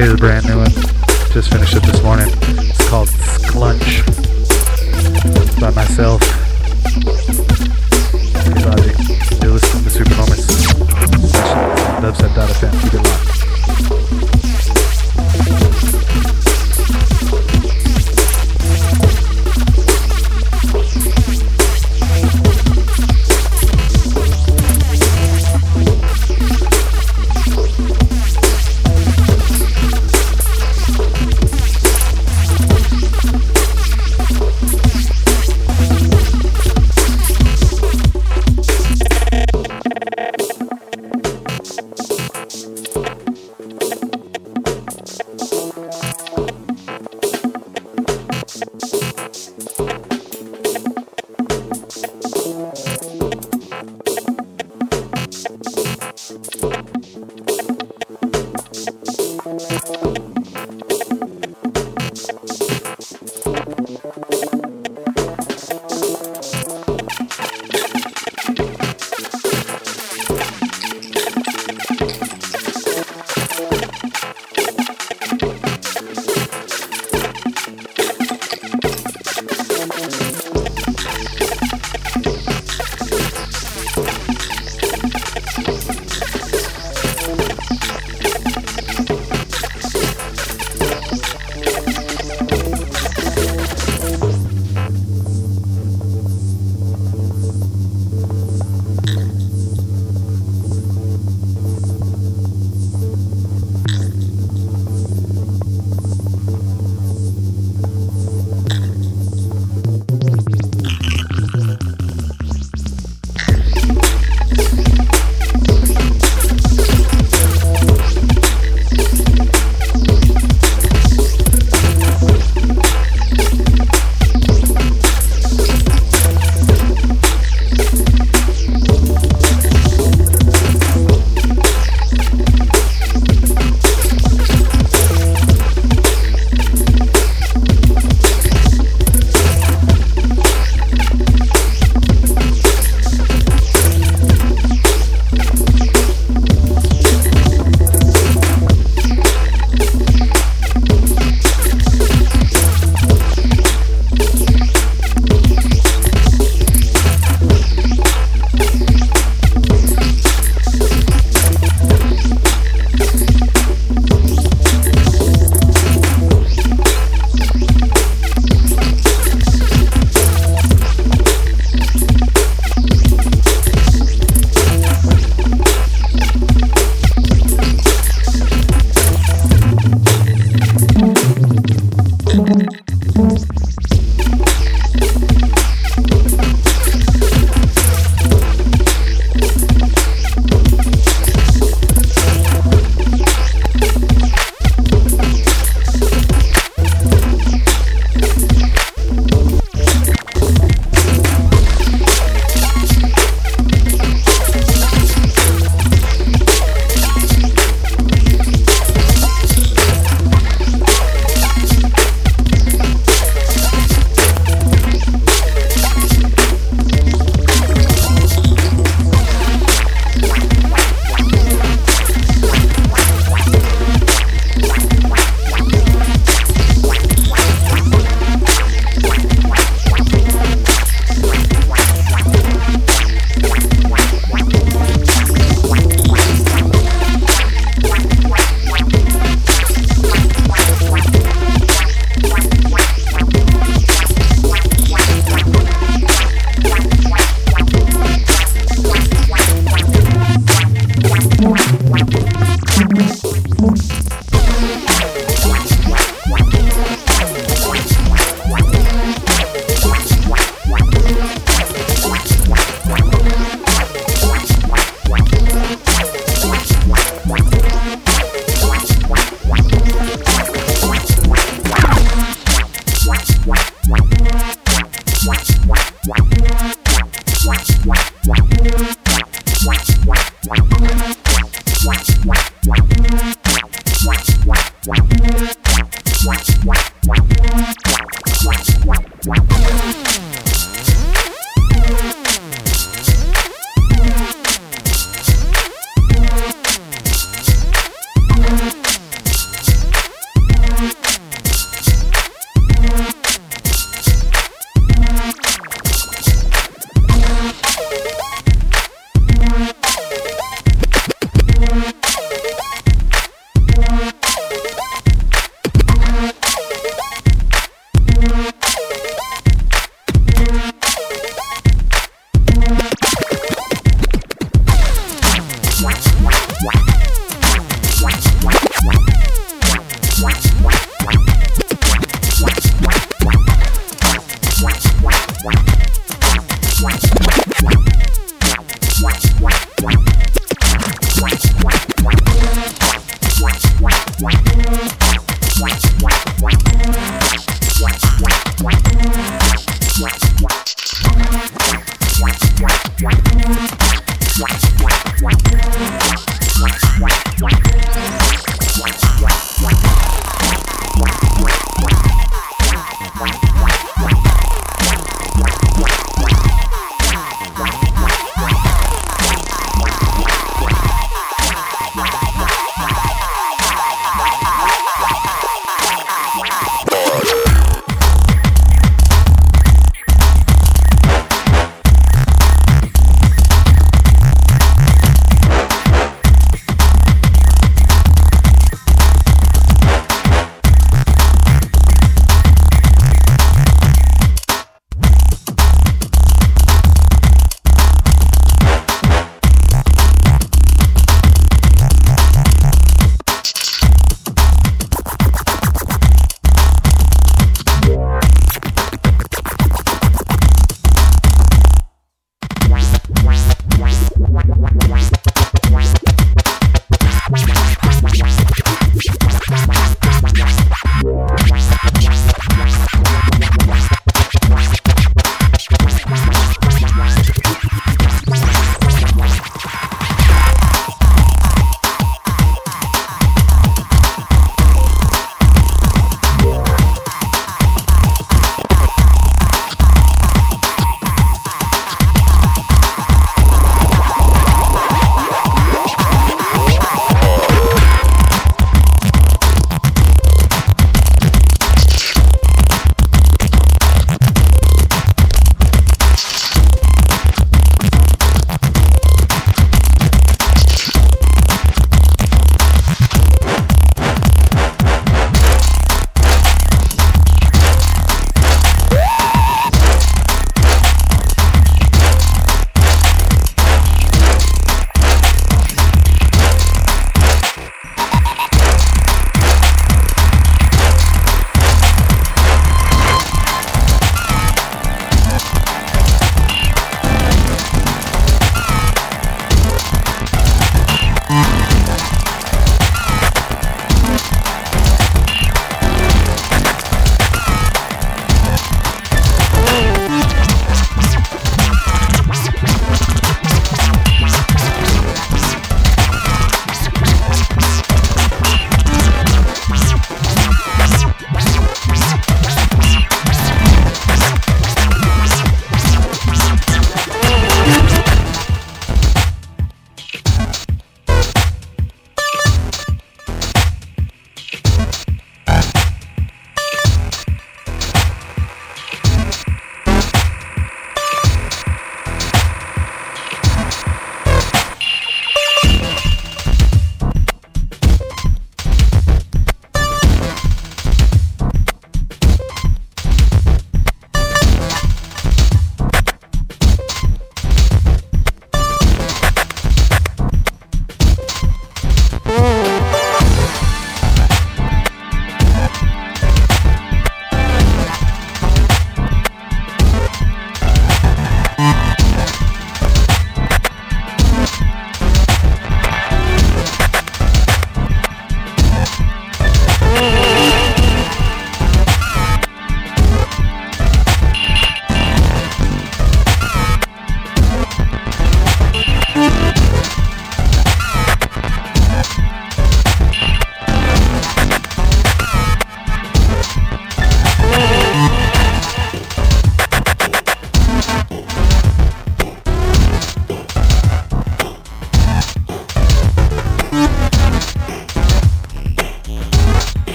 one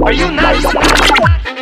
Are you not?